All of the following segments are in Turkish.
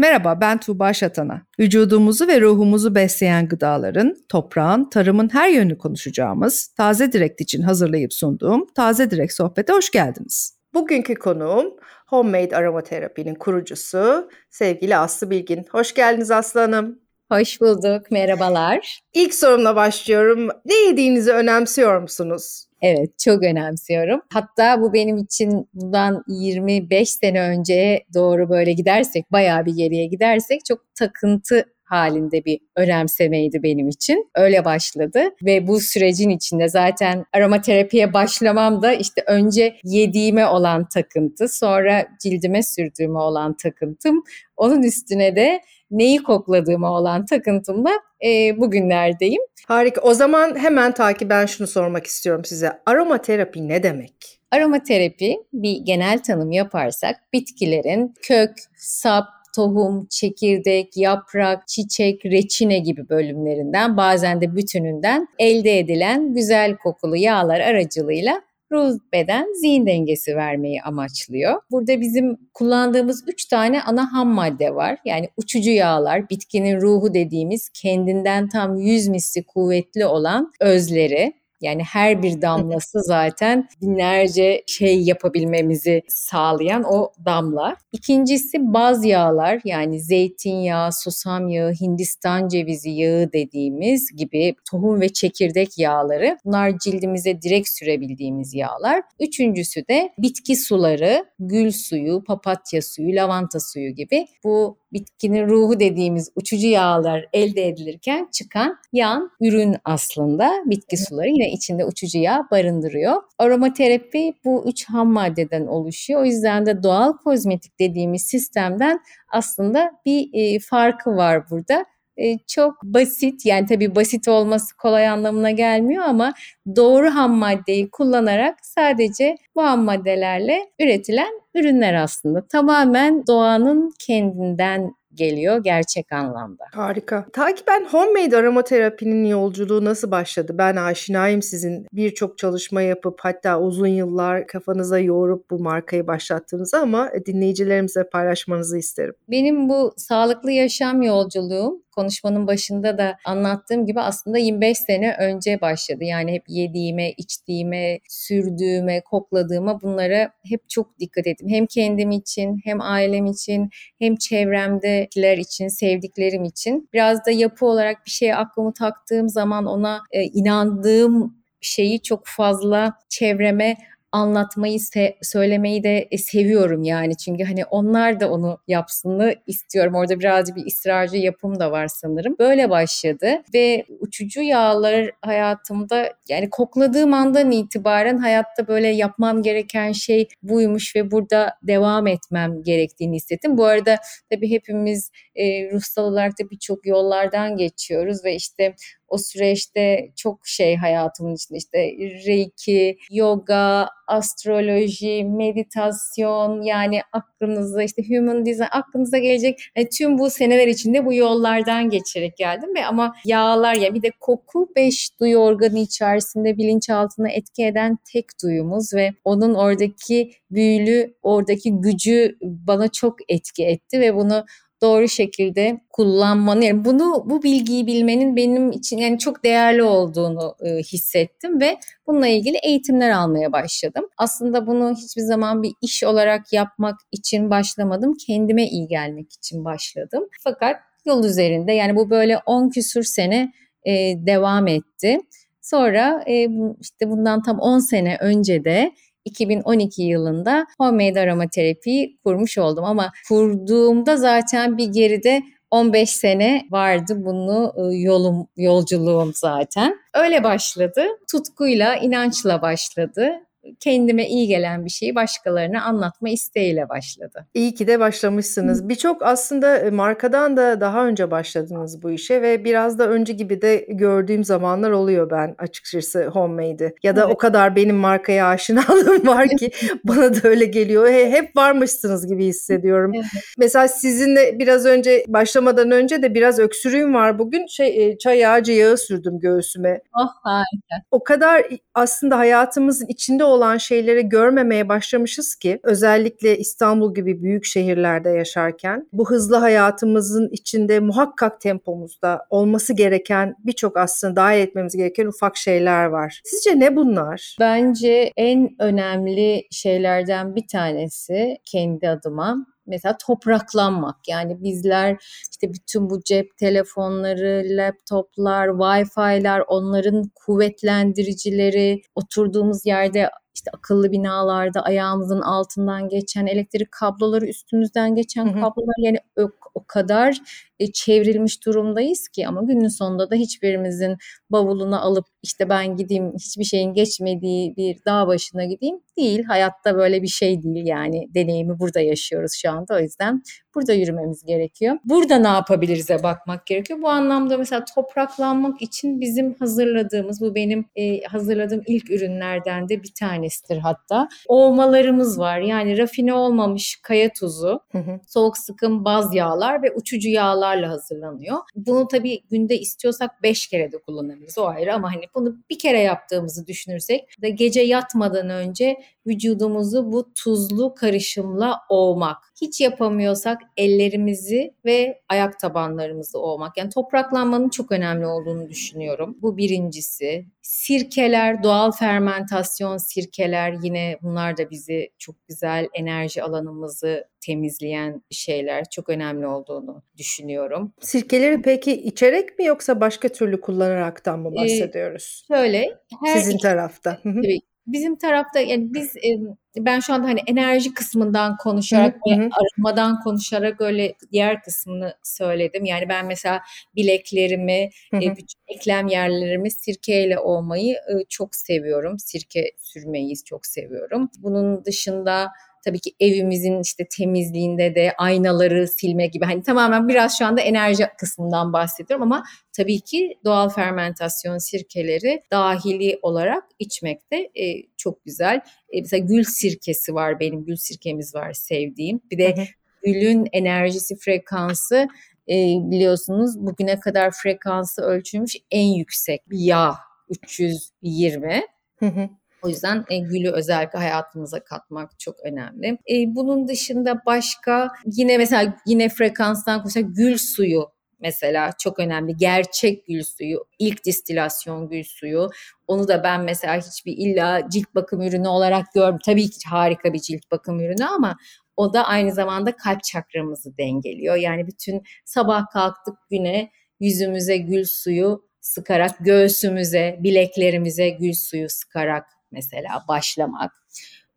Merhaba ben Tuğba Şatana. Vücudumuzu ve ruhumuzu besleyen gıdaların, toprağın, tarımın her yönünü konuşacağımız Taze Direkt için hazırlayıp sunduğum Taze Direkt Sohbet'e hoş geldiniz. Bugünkü konuğum Homemade Aromaterapinin kurucusu sevgili Aslı Bilgin. Hoş geldiniz Aslı Hanım. Hoş bulduk, merhabalar. İlk sorumla başlıyorum. Ne yediğinizi önemsiyor musunuz? Evet, çok önemsiyorum. Hatta bu benim için bundan 25 sene önceye doğru böyle gidersek, bayağı bir geriye gidersek çok takıntı halinde bir önemsemeydi benim için. Öyle başladı ve bu sürecin içinde zaten aromaterapiye başlamam da işte önce yediğime olan takıntı, sonra cildime sürdüğüme olan takıntım, onun üstüne de neyi kokladığıma olan takıntımla e, bugünlerdeyim. Harika. O zaman hemen takiben şunu sormak istiyorum size. Aromaterapi ne demek? Aromaterapi bir genel tanım yaparsak bitkilerin kök, sap, tohum, çekirdek, yaprak, çiçek, reçine gibi bölümlerinden bazen de bütününden elde edilen güzel kokulu yağlar aracılığıyla ruh beden zihin dengesi vermeyi amaçlıyor. Burada bizim kullandığımız üç tane ana ham madde var. Yani uçucu yağlar, bitkinin ruhu dediğimiz kendinden tam yüz misli kuvvetli olan özleri. Yani her bir damlası zaten binlerce şey yapabilmemizi sağlayan o damla. İkincisi baz yağlar yani zeytinyağı, susam yağı, Hindistan cevizi yağı dediğimiz gibi tohum ve çekirdek yağları. Bunlar cildimize direkt sürebildiğimiz yağlar. Üçüncüsü de bitki suları, gül suyu, papatya suyu, lavanta suyu gibi bu bitkinin ruhu dediğimiz uçucu yağlar elde edilirken çıkan yan ürün aslında bitki suları yine içinde uçucu yağ barındırıyor. Aromaterapi bu üç ham maddeden oluşuyor. O yüzden de doğal kozmetik dediğimiz sistemden aslında bir e, farkı var burada çok basit yani tabii basit olması kolay anlamına gelmiyor ama doğru ham maddeyi kullanarak sadece bu ham maddelerle üretilen ürünler aslında tamamen doğanın kendinden geliyor gerçek anlamda. Harika. Takiben homemade aromaterapinin yolculuğu nasıl başladı? Ben aşinayım sizin birçok çalışma yapıp hatta uzun yıllar kafanıza yoğurup bu markayı başlattığınızı ama dinleyicilerimize paylaşmanızı isterim. Benim bu sağlıklı yaşam yolculuğum konuşmanın başında da anlattığım gibi aslında 25 sene önce başladı. Yani hep yediğime, içtiğime, sürdüğüme, kokladığıma bunlara hep çok dikkat ettim. Hem kendim için, hem ailem için, hem çevremdekiler için, sevdiklerim için. Biraz da yapı olarak bir şeye aklımı taktığım zaman ona e, inandığım şeyi çok fazla çevreme anlatmayı, se- söylemeyi de e, seviyorum yani. Çünkü hani onlar da onu yapsını istiyorum. Orada birazcık bir ısrarcı yapım da var sanırım. Böyle başladı ve uçucu yağlar hayatımda yani kokladığım andan itibaren hayatta böyle yapmam gereken şey buymuş ve burada devam etmem gerektiğini hissettim. Bu arada tabii hepimiz e, ruhsal olarak da birçok yollardan geçiyoruz ve işte o süreçte çok şey hayatımın içinde işte reiki, yoga, astroloji, meditasyon yani aklınıza işte human design aklınıza gelecek yani tüm bu seneler içinde bu yollardan geçerek geldim ve ama yağlar ya yani bir de koku beş duyu organı içerisinde bilinçaltına etki eden tek duyumuz ve onun oradaki büyülü oradaki gücü bana çok etki etti ve bunu doğru şekilde kullanmanı yani bunu bu bilgiyi bilmenin benim için yani çok değerli olduğunu e, hissettim ve bununla ilgili eğitimler almaya başladım. Aslında bunu hiçbir zaman bir iş olarak yapmak için başlamadım. Kendime iyi gelmek için başladım. Fakat yol üzerinde yani bu böyle 10 küsür sene e, devam etti. Sonra e, işte bundan tam 10 sene önce de 2012 yılında homemade aromaterapi kurmuş oldum ama kurduğumda zaten bir geride 15 sene vardı bunu ıı, yolum yolculuğum zaten. Öyle başladı. Tutkuyla, inançla başladı kendime iyi gelen bir şeyi başkalarına anlatma isteğiyle başladı. İyi ki de başlamışsınız. Birçok aslında e, markadan da daha önce başladınız bu işe ve biraz da önce gibi de gördüğüm zamanlar oluyor ben açıkçası homemade'i. Ya da evet. o kadar benim markaya aşinalığım var ki bana da öyle geliyor. Hep varmışsınız gibi hissediyorum. Evet. Mesela sizinle biraz önce başlamadan önce de biraz öksürüğüm var bugün. Şey e, çay ağacı yağı sürdüm göğsüme. Oh harika. O kadar aslında hayatımızın içinde olan şeyleri görmemeye başlamışız ki özellikle İstanbul gibi büyük şehirlerde yaşarken bu hızlı hayatımızın içinde muhakkak tempomuzda olması gereken birçok aslında dahil etmemiz gereken ufak şeyler var. Sizce ne bunlar? Bence en önemli şeylerden bir tanesi kendi adıma mesela topraklanmak. Yani bizler işte bütün bu cep telefonları, laptoplar, wifi'lar, onların kuvvetlendiricileri, oturduğumuz yerde işte akıllı binalarda ayağımızın altından geçen elektrik kabloları üstümüzden geçen hı hı. kablolar yani o, o kadar e, çevrilmiş durumdayız ki ama günün sonunda da hiçbirimizin bavulunu alıp işte ben gideyim hiçbir şeyin geçmediği bir dağ başına gideyim değil. Hayatta böyle bir şey değil yani deneyimi burada yaşıyoruz şu anda o yüzden burada yürümemiz gerekiyor. Burada ne yapabiliriz'e bakmak gerekiyor. Bu anlamda mesela topraklanmak için bizim hazırladığımız bu benim e, hazırladığım ilk ürünlerden de bir tanesidir hatta. Oğmalarımız var yani rafine olmamış kaya tuzu, hı hı. soğuk sıkım baz yağlar ve uçucu yağlarla hazırlanıyor. Bunu tabii günde istiyorsak 5 kere de kullanabiliriz o ayrı ama hani bunu bir kere yaptığımızı düşünürsek de gece yatmadan önce vücudumuzu bu tuzlu karışımla ovmak. Hiç yapamıyorsak ellerimizi ve ayak tabanlarımızı ovmak. Yani topraklanmanın çok önemli olduğunu düşünüyorum. Bu birincisi. Sirkeler, doğal fermentasyon sirkeler yine bunlar da bizi çok güzel enerji alanımızı temizleyen şeyler çok önemli olduğunu düşünüyorum. Sirkeleri peki içerek mi yoksa başka türlü kullanaraktan mı bahsediyoruz? Ee, şöyle. Her Sizin tarafta. Tabii bizim tarafta yani biz ben şu anda hani enerji kısmından konuşarak hı hı. arınmadan konuşarak öyle diğer kısmını söyledim. Yani ben mesela bileklerimi, hı hı. bütün eklem yerlerimi sirkeyle olmayı çok seviyorum. Sirke sürmeyi çok seviyorum. Bunun dışında tabii ki evimizin işte temizliğinde de aynaları silme gibi hani tamamen biraz şu anda enerji kısmından bahsediyorum ama tabii ki doğal fermentasyon sirkeleri dahili olarak içmekte e, çok güzel. E, mesela gül sirkesi var benim gül sirkemiz var sevdiğim. Bir de hı hı. gülün enerjisi frekansı e, biliyorsunuz bugüne kadar frekansı ölçülmüş en yüksek yağ 320. Hı hı. O yüzden e, gülü özellikle hayatımıza katmak çok önemli. E, bunun dışında başka yine mesela yine frekanstan konuşsak gül suyu mesela çok önemli. Gerçek gül suyu, ilk distilasyon gül suyu. Onu da ben mesela hiçbir illa cilt bakım ürünü olarak görmüyorum. Tabii ki harika bir cilt bakım ürünü ama o da aynı zamanda kalp çakramızı dengeliyor. Yani bütün sabah kalktık güne yüzümüze gül suyu sıkarak, göğsümüze, bileklerimize gül suyu sıkarak mesela başlamak.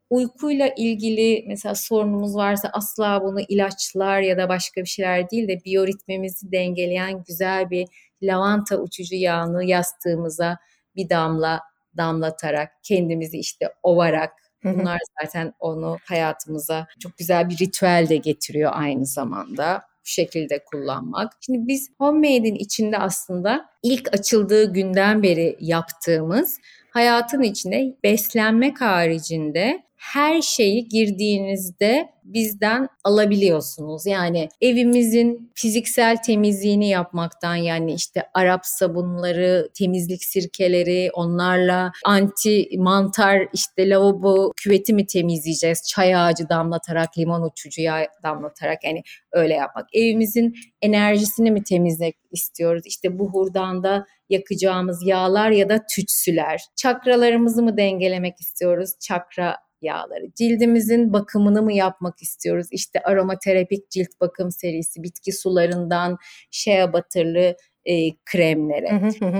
Uykuyla ilgili mesela sorunumuz varsa asla bunu ilaçlar ya da başka bir şeyler değil de biyoritmimizi dengeleyen güzel bir lavanta uçucu yağını yastığımıza bir damla damlatarak kendimizi işte ovarak bunlar zaten onu hayatımıza çok güzel bir ritüel de getiriyor aynı zamanda bu şekilde kullanmak. Şimdi biz Homemade'in içinde aslında ilk açıldığı günden beri yaptığımız hayatın içine beslenmek haricinde her şeyi girdiğinizde bizden alabiliyorsunuz. Yani evimizin fiziksel temizliğini yapmaktan yani işte Arap sabunları, temizlik sirkeleri, onlarla anti mantar işte lavabo küveti mi temizleyeceğiz? Çay ağacı damlatarak, limon uçucu yağ damlatarak yani öyle yapmak. Evimizin enerjisini mi temizlemek istiyoruz? İşte buhurdan da yakacağımız yağlar ya da tütsüler. Çakralarımızı mı dengelemek istiyoruz? Çakra yağları. Cildimizin bakımını mı yapmak istiyoruz? İşte aromaterapik cilt bakım serisi bitki sularından shea butter'lı e, kremlere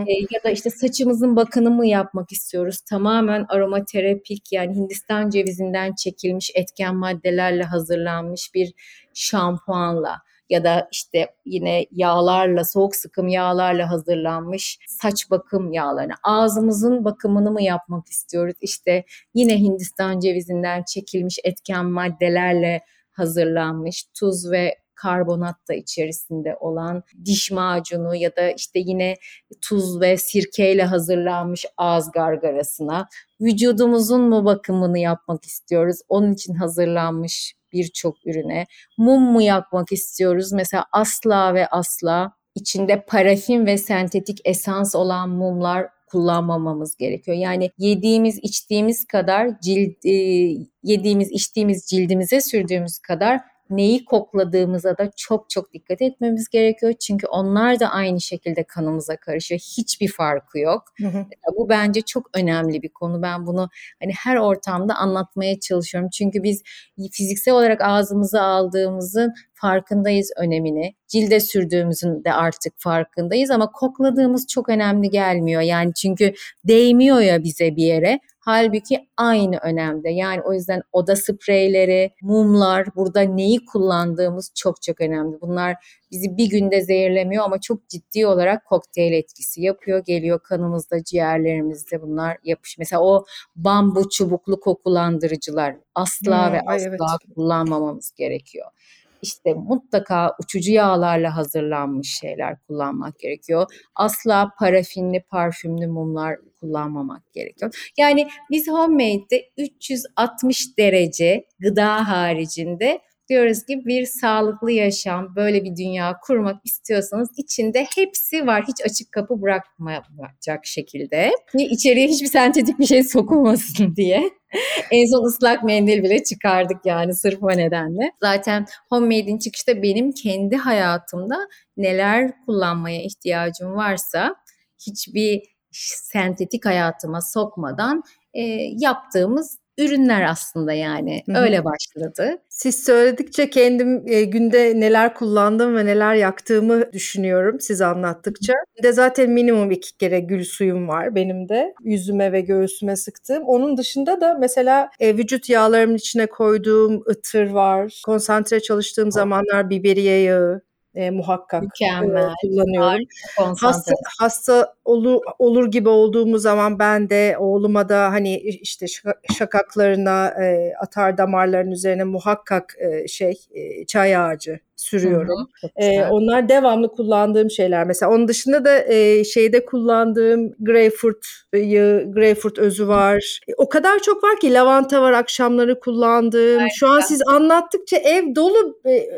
E, ya da işte saçımızın bakımını mı yapmak istiyoruz? Tamamen aromaterapik yani Hindistan cevizinden çekilmiş etken maddelerle hazırlanmış bir şampuanla ya da işte yine yağlarla, soğuk sıkım yağlarla hazırlanmış saç bakım yağlarını, ağzımızın bakımını mı yapmak istiyoruz? İşte yine Hindistan cevizinden çekilmiş etken maddelerle hazırlanmış tuz ve karbonat da içerisinde olan diş macunu ya da işte yine tuz ve sirkeyle hazırlanmış ağız gargarasına vücudumuzun mu bakımını yapmak istiyoruz? Onun için hazırlanmış birçok ürüne. Mum mu yakmak istiyoruz? Mesela asla ve asla içinde parafin ve sentetik esans olan mumlar kullanmamamız gerekiyor. Yani yediğimiz içtiğimiz kadar cilt e, yediğimiz içtiğimiz cildimize sürdüğümüz kadar neyi kokladığımıza da çok çok dikkat etmemiz gerekiyor. Çünkü onlar da aynı şekilde kanımıza karışıyor. Hiçbir farkı yok. Hı hı. Bu bence çok önemli bir konu. Ben bunu hani her ortamda anlatmaya çalışıyorum. Çünkü biz fiziksel olarak ağzımıza aldığımızın farkındayız önemini. Cilde sürdüğümüzün de artık farkındayız ama kokladığımız çok önemli gelmiyor. Yani çünkü değmiyor ya bize bir yere. Halbuki aynı önemde. Yani o yüzden oda spreyleri, mumlar, burada neyi kullandığımız çok çok önemli. Bunlar bizi bir günde zehirlemiyor ama çok ciddi olarak kokteyl etkisi yapıyor. Geliyor kanımızda, ciğerlerimizde bunlar yapış. Mesela o bambu çubuklu kokulandırıcılar asla hmm, ve asla evet. kullanmamamız gerekiyor işte mutlaka uçucu yağlarla hazırlanmış şeyler kullanmak gerekiyor. Asla parafinli, parfümlü mumlar kullanmamak gerekiyor. Yani biz homemade'de 360 derece gıda haricinde diyoruz ki bir sağlıklı yaşam, böyle bir dünya kurmak istiyorsanız içinde hepsi var. Hiç açık kapı bırakmayacak şekilde. İçeriye hiçbir sentetik bir şey sokulmasın diye. En son ıslak mendil bile çıkardık yani sırf o nedenle. Zaten Homemade'in çıkışta benim kendi hayatımda neler kullanmaya ihtiyacım varsa hiçbir sentetik hayatıma sokmadan e, yaptığımız ürünler aslında yani. Hı-hı. Öyle başladı. Siz söyledikçe kendim e, günde neler kullandım ve neler yaktığımı düşünüyorum siz anlattıkça. De zaten minimum iki kere gül suyum var benim de. Yüzüme ve göğsüme sıktığım. Onun dışında da mesela e, vücut yağlarımın içine koyduğum ıtır var. Konsantre çalıştığım zamanlar biberiye yağı e, muhakkak Mükemmel. E, kullanıyorum. Hasta, hasta olur, olur gibi olduğumuz zaman ben de oğluma da hani işte şakaklarına, e, atar damarların üzerine muhakkak e, şey e, çay ağacı sürüyorum. Hı hı, ee, onlar devamlı kullandığım şeyler. Mesela onun dışında da e, şeyde kullandığım greyfurt yağı, greyfurt özü var. E, o kadar çok var ki lavanta var akşamları kullandığım. Harika. Şu an siz anlattıkça ev dolu e,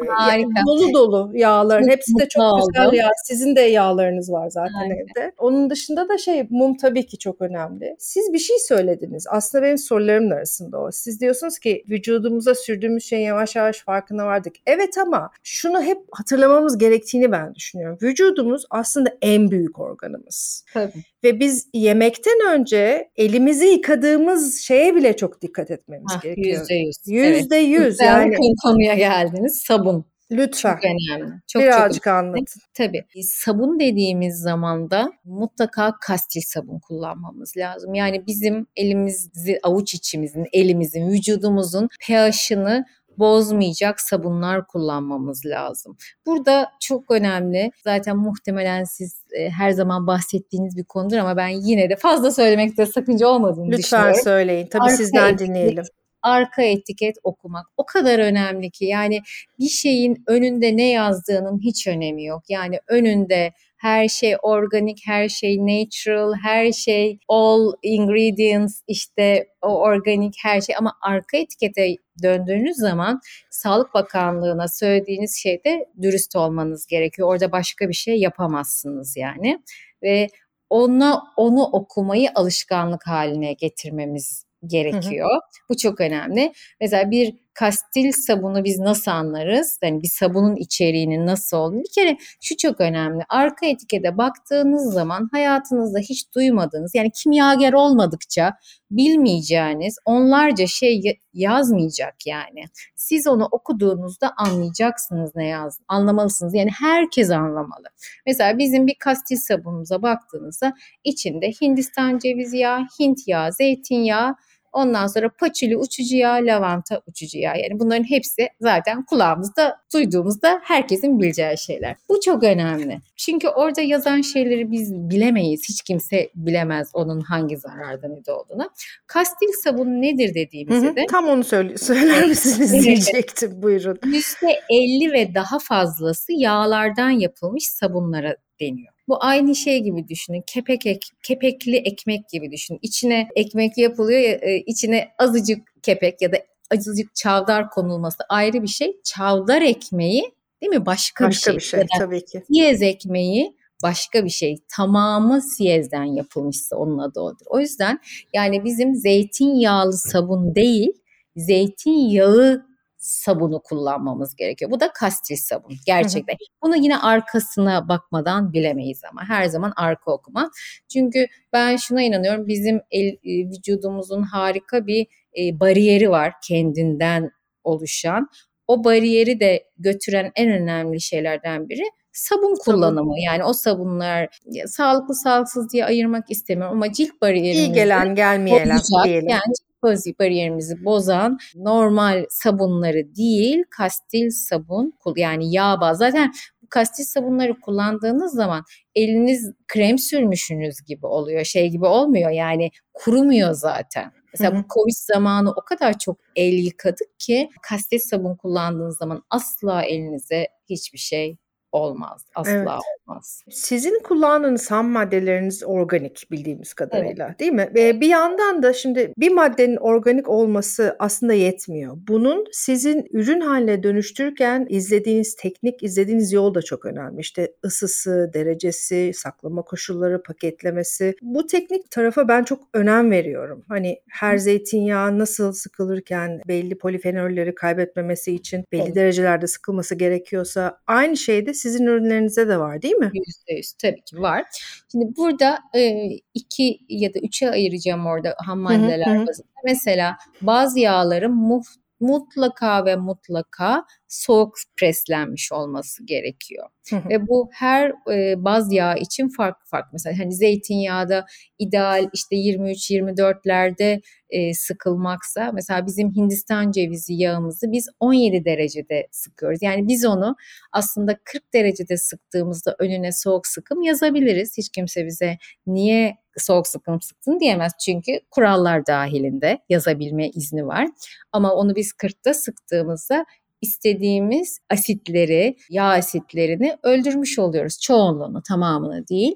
dolu dolu yağların. Hepsi de çok güzel yağ. Sizin de yağlarınız var zaten Harika. evde. Onun dışında da şey mum tabii ki çok önemli. Siz bir şey söylediniz. Aslında benim sorularımın arasında o. Siz diyorsunuz ki vücudumuza sürdüğümüz şeyin yavaş yavaş farkına vardık. Evet ama şunu hep hatırlamamız gerektiğini ben düşünüyorum. Vücudumuz aslında en büyük organımız. Tabii. Ve biz yemekten önce elimizi yıkadığımız şeye bile çok dikkat etmemiz ah, gerekiyor. Yüzde yüz. Yüzde yüz. Yani konuya geldiniz. Sabun. Lütfen. Çok önemli. Çok, Birazcık çok anlatın. Tabii. Sabun dediğimiz zaman da mutlaka kastil sabun kullanmamız lazım. Yani bizim elimizi, avuç içimizin, elimizin, vücudumuzun pH'ını bozmayacak sabunlar kullanmamız lazım. Burada çok önemli. Zaten muhtemelen siz e, her zaman bahsettiğiniz bir konudur ama ben yine de fazla söylemekte sakınca olmadığını Lütfen düşünüyorum. Lütfen söyleyin. Tabii Arka sizden dinleyelim arka etiket okumak o kadar önemli ki yani bir şeyin önünde ne yazdığının hiç önemi yok. Yani önünde her şey organik, her şey natural, her şey all ingredients işte o organik her şey ama arka etikete döndüğünüz zaman Sağlık Bakanlığı'na söylediğiniz şeyde dürüst olmanız gerekiyor. Orada başka bir şey yapamazsınız yani ve ona onu okumayı alışkanlık haline getirmemiz gerekiyor. Hı hı. Bu çok önemli. Mesela bir kastil sabunu biz nasıl anlarız? Yani bir sabunun içeriğinin nasıl olduğunu. Bir kere şu çok önemli. Arka etikete baktığınız zaman hayatınızda hiç duymadığınız yani kimyager olmadıkça bilmeyeceğiniz onlarca şey yazmayacak yani. Siz onu okuduğunuzda anlayacaksınız ne yaz, anlamalısınız. Yani herkes anlamalı. Mesela bizim bir kastil sabunumuza baktığınızda içinde Hindistan cevizi yağı, Hint yağı, zeytinyağı, Ondan sonra paçuli uçucu yağ, lavanta uçucu yağ. Yani bunların hepsi zaten kulağımızda duyduğumuzda herkesin bileceği şeyler. Bu çok önemli. Çünkü orada yazan şeyleri biz bilemeyiz. Hiç kimse bilemez onun hangi zarardan ne olduğunu. Kastil sabun nedir dediğimizde de. Tam onu söyle söyler misiniz diyecektim. Buyurun. %50 ve daha fazlası yağlardan yapılmış sabunlara deniyor. Bu aynı şey gibi düşünün. Kepek ek, kepekli ekmek gibi düşünün. İçine ekmek yapılıyor, e, içine azıcık kepek ya da azıcık çavdar konulması ayrı bir şey. Çavdar ekmeği değil mi? Başka, Başka bir şey. Bir şey tabii ki. Diyez ekmeği başka bir şey tamamı siyezden yapılmışsa onun adı odur. O yüzden yani bizim zeytinyağlı sabun değil zeytinyağı sabunu kullanmamız gerekiyor. Bu da kastil sabun gerçekten. Hı hı. Bunu yine arkasına bakmadan bilemeyiz ama her zaman arka okuma. Çünkü ben şuna inanıyorum bizim el, e, vücudumuzun harika bir e, bariyeri var kendinden oluşan. O bariyeri de götüren en önemli şeylerden biri sabun kullanımı. Sabun. Yani o sabunlar ya, sağlıklı sağlıksız diye ayırmak istemiyorum ama cilt bariyerimizi iyi gelen gelmeyen diyelim. Yani cilt bariyerimizi bozan normal sabunları değil kastil sabun yani yağ baz. Zaten bu kastil sabunları kullandığınız zaman eliniz krem sürmüşsünüz gibi oluyor. Şey gibi olmuyor yani kurumuyor zaten. Mesela bu Covid zamanı o kadar çok el yıkadık ki kastil sabun kullandığınız zaman asla elinize hiçbir şey olmaz. Asla evet. Olmaz. Sizin kullandığınız ham maddeleriniz organik bildiğimiz kadarıyla evet. değil mi? Ve bir yandan da şimdi bir maddenin organik olması aslında yetmiyor. Bunun sizin ürün haline dönüştürürken izlediğiniz teknik, izlediğiniz yol da çok önemli. İşte ısısı, derecesi, saklama koşulları, paketlemesi. Bu teknik tarafa ben çok önem veriyorum. Hani her zeytinyağı nasıl sıkılırken belli polifenolleri kaybetmemesi için belli evet. derecelerde sıkılması gerekiyorsa aynı şeyde sizin ürünlerinizde de var değil mi? Yüzde yüz tabii ki var. Şimdi burada e, iki ya da üçe ayıracağım orada ham maddeler bazında. Mesela bazı yağların muht mutlaka ve mutlaka soğuk preslenmiş olması gerekiyor. Hı hı. Ve bu her e, baz yağ için farklı farklı. Mesela hani zeytinyağda ideal işte 23-24'lerde e, sıkılmaksa mesela bizim Hindistan cevizi yağımızı biz 17 derecede sıkıyoruz. Yani biz onu aslında 40 derecede sıktığımızda önüne soğuk sıkım yazabiliriz. Hiç kimse bize niye soğuk sıkım sıktın diyemez. Çünkü kurallar dahilinde yazabilme izni var. Ama onu biz 40'ta sıktığımızda istediğimiz asitleri, yağ asitlerini öldürmüş oluyoruz. Çoğunluğunu, tamamını değil.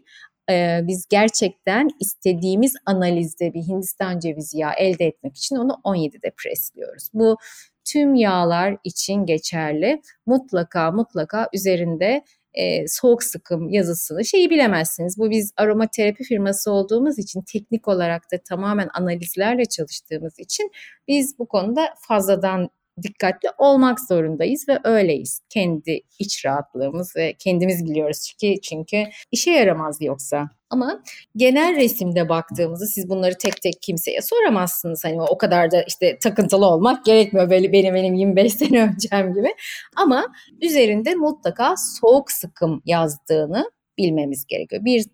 Ee, biz gerçekten istediğimiz analizde bir Hindistan cevizi yağı elde etmek için onu 17'de presliyoruz. Bu tüm yağlar için geçerli. Mutlaka mutlaka üzerinde e, soğuk sıkım yazısını şeyi bilemezsiniz. Bu biz aromaterapi firması olduğumuz için teknik olarak da tamamen analizlerle çalıştığımız için biz bu konuda fazladan dikkatli olmak zorundayız ve öyleyiz. Kendi iç rahatlığımız ve kendimiz biliyoruz çünkü çünkü işe yaramaz yoksa. Ama genel resimde baktığımızda siz bunları tek tek kimseye soramazsınız. Hani o kadar da işte takıntılı olmak gerekmiyor böyle benim benim 25 sene öncem gibi. Ama üzerinde mutlaka soğuk sıkım yazdığını bilmemiz gerekiyor. Bir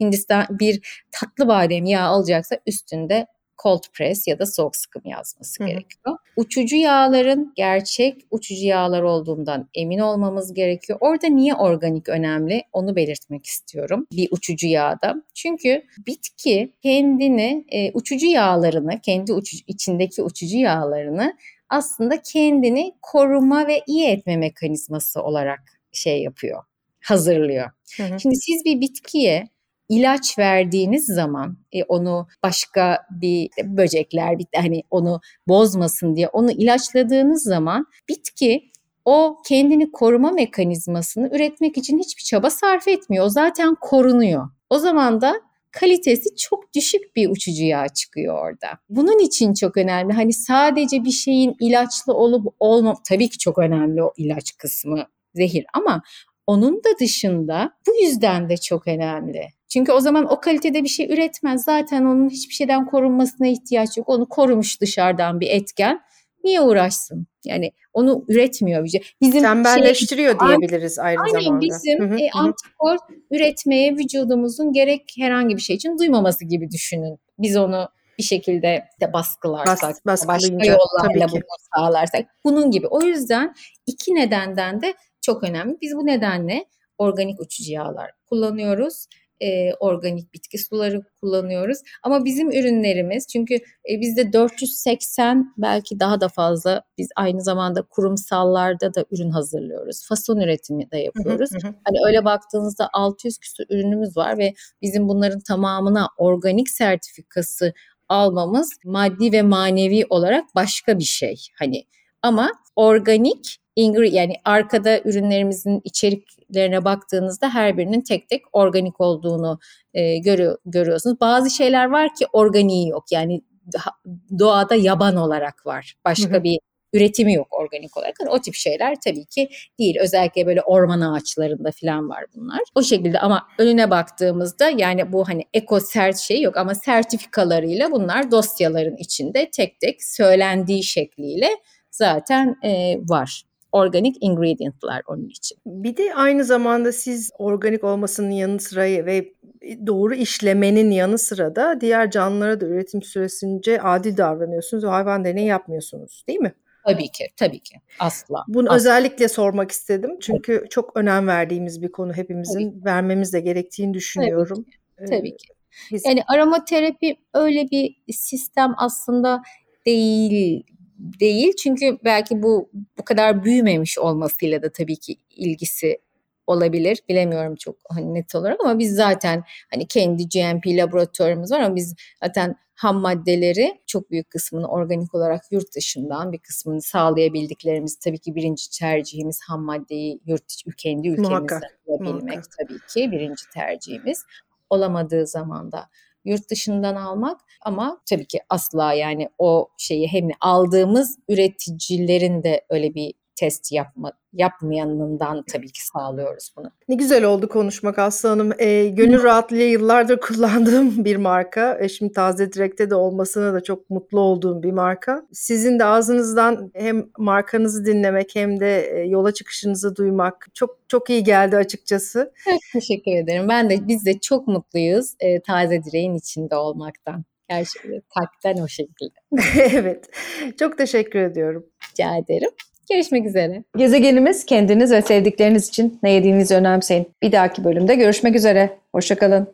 Hindistan bir tatlı badem yağı alacaksa üstünde cold press ya da soğuk sıkım yazması Hı-hı. gerekiyor. Uçucu yağların gerçek uçucu yağlar olduğundan emin olmamız gerekiyor. Orada niye organik önemli onu belirtmek istiyorum bir uçucu yağda. Çünkü bitki kendini e, uçucu yağlarını, kendi uçucu, içindeki uçucu yağlarını aslında kendini koruma ve iyi etme mekanizması olarak şey yapıyor, hazırlıyor. Hı hı. Şimdi siz bir bitkiye ilaç verdiğiniz zaman e, onu başka bir böcekler bir hani onu bozmasın diye onu ilaçladığınız zaman bitki o kendini koruma mekanizmasını üretmek için hiçbir çaba sarf etmiyor. O zaten korunuyor. O zaman da kalitesi çok düşük bir uçucu yağ çıkıyor orada. Bunun için çok önemli. Hani sadece bir şeyin ilaçlı olup olmam tabii ki çok önemli o ilaç kısmı zehir ama onun da dışında bu yüzden de çok önemli. Çünkü o zaman o kalitede bir şey üretmez. Zaten onun hiçbir şeyden korunmasına ihtiyaç yok. Onu korumuş dışarıdan bir etken. Niye uğraşsın? Yani onu üretmiyor şey. Bizim Tembelleştiriyor şey, diyebiliriz ayrı aynen zamanda. bizim hı hı, e, antikor üretmeye vücudumuzun gerek herhangi bir şey için duymaması gibi düşünün. Biz onu bir şekilde de baskılarsak, Bas, başka yollarla bunu sağlarsak. Bunun gibi. O yüzden iki nedenden de çok önemli. Biz bu nedenle organik uçucu yağlar kullanıyoruz e, organik bitki suları kullanıyoruz. Ama bizim ürünlerimiz çünkü e, bizde 480 belki daha da fazla biz aynı zamanda kurumsallarda da ürün hazırlıyoruz. Fason üretimi de yapıyoruz. Hani öyle baktığınızda 600 küsur ürünümüz var ve bizim bunların tamamına organik sertifikası almamız maddi ve manevi olarak başka bir şey. Hani ama organik yani arkada ürünlerimizin içeriklerine baktığınızda her birinin tek tek organik olduğunu e, görüyor, görüyorsunuz. Bazı şeyler var ki organiği yok. Yani doğada yaban olarak var. Başka bir üretimi yok organik olarak. Yani o tip şeyler tabii ki değil. Özellikle böyle orman ağaçlarında falan var bunlar. O şekilde ama önüne baktığımızda yani bu hani eko sert şey yok ama sertifikalarıyla bunlar dosyaların içinde tek tek söylendiği şekliyle zaten e, var organik ingredientlar onun için. Bir de aynı zamanda siz organik olmasının yanı sıra ve doğru işlemenin yanı sıra da diğer canlılara da üretim süresince adil davranıyorsunuz ve hayvan deneyi yapmıyorsunuz değil mi? Tabii ki, tabii ki. Asla. Bunu asla. özellikle sormak istedim. Çünkü evet. çok önem verdiğimiz bir konu hepimizin tabii. vermemiz de gerektiğini düşünüyorum. Tabii ki. Tabii ki. Biz... Yani aromaterapi öyle bir sistem aslında değil değil. Çünkü belki bu bu kadar büyümemiş olmasıyla da tabii ki ilgisi olabilir. Bilemiyorum çok hani net olarak ama biz zaten hani kendi GMP laboratuvarımız var ama biz zaten ham maddeleri çok büyük kısmını organik olarak yurt dışından bir kısmını sağlayabildiklerimiz tabii ki birinci tercihimiz ham maddeyi yurt kendi ülkemizde bulabilmek tabii ki birinci tercihimiz. Olamadığı zaman da yurt dışından almak. Ama tabii ki asla yani o şeyi hem aldığımız üreticilerin de öyle bir test yapma, yapmayanından tabii ki sağlıyoruz bunu. Ne güzel oldu konuşmak Aslı Hanım. E, gönül rahatlığıyla yıllardır kullandığım bir marka. E, şimdi Taze Direk'te de olmasına da çok mutlu olduğum bir marka. Sizin de ağzınızdan hem markanızı dinlemek hem de e, yola çıkışınızı duymak çok çok iyi geldi açıkçası. Evet, teşekkür ederim. Ben de biz de çok mutluyuz e, Taze Direk'in içinde olmaktan. Gerçekten kalpten o şekilde. evet. Çok teşekkür ediyorum. Rica ederim. Görüşmek üzere. Gezegenimiz kendiniz ve sevdikleriniz için ne yediğinizi önemseyin. Bir dahaki bölümde görüşmek üzere. Hoşçakalın.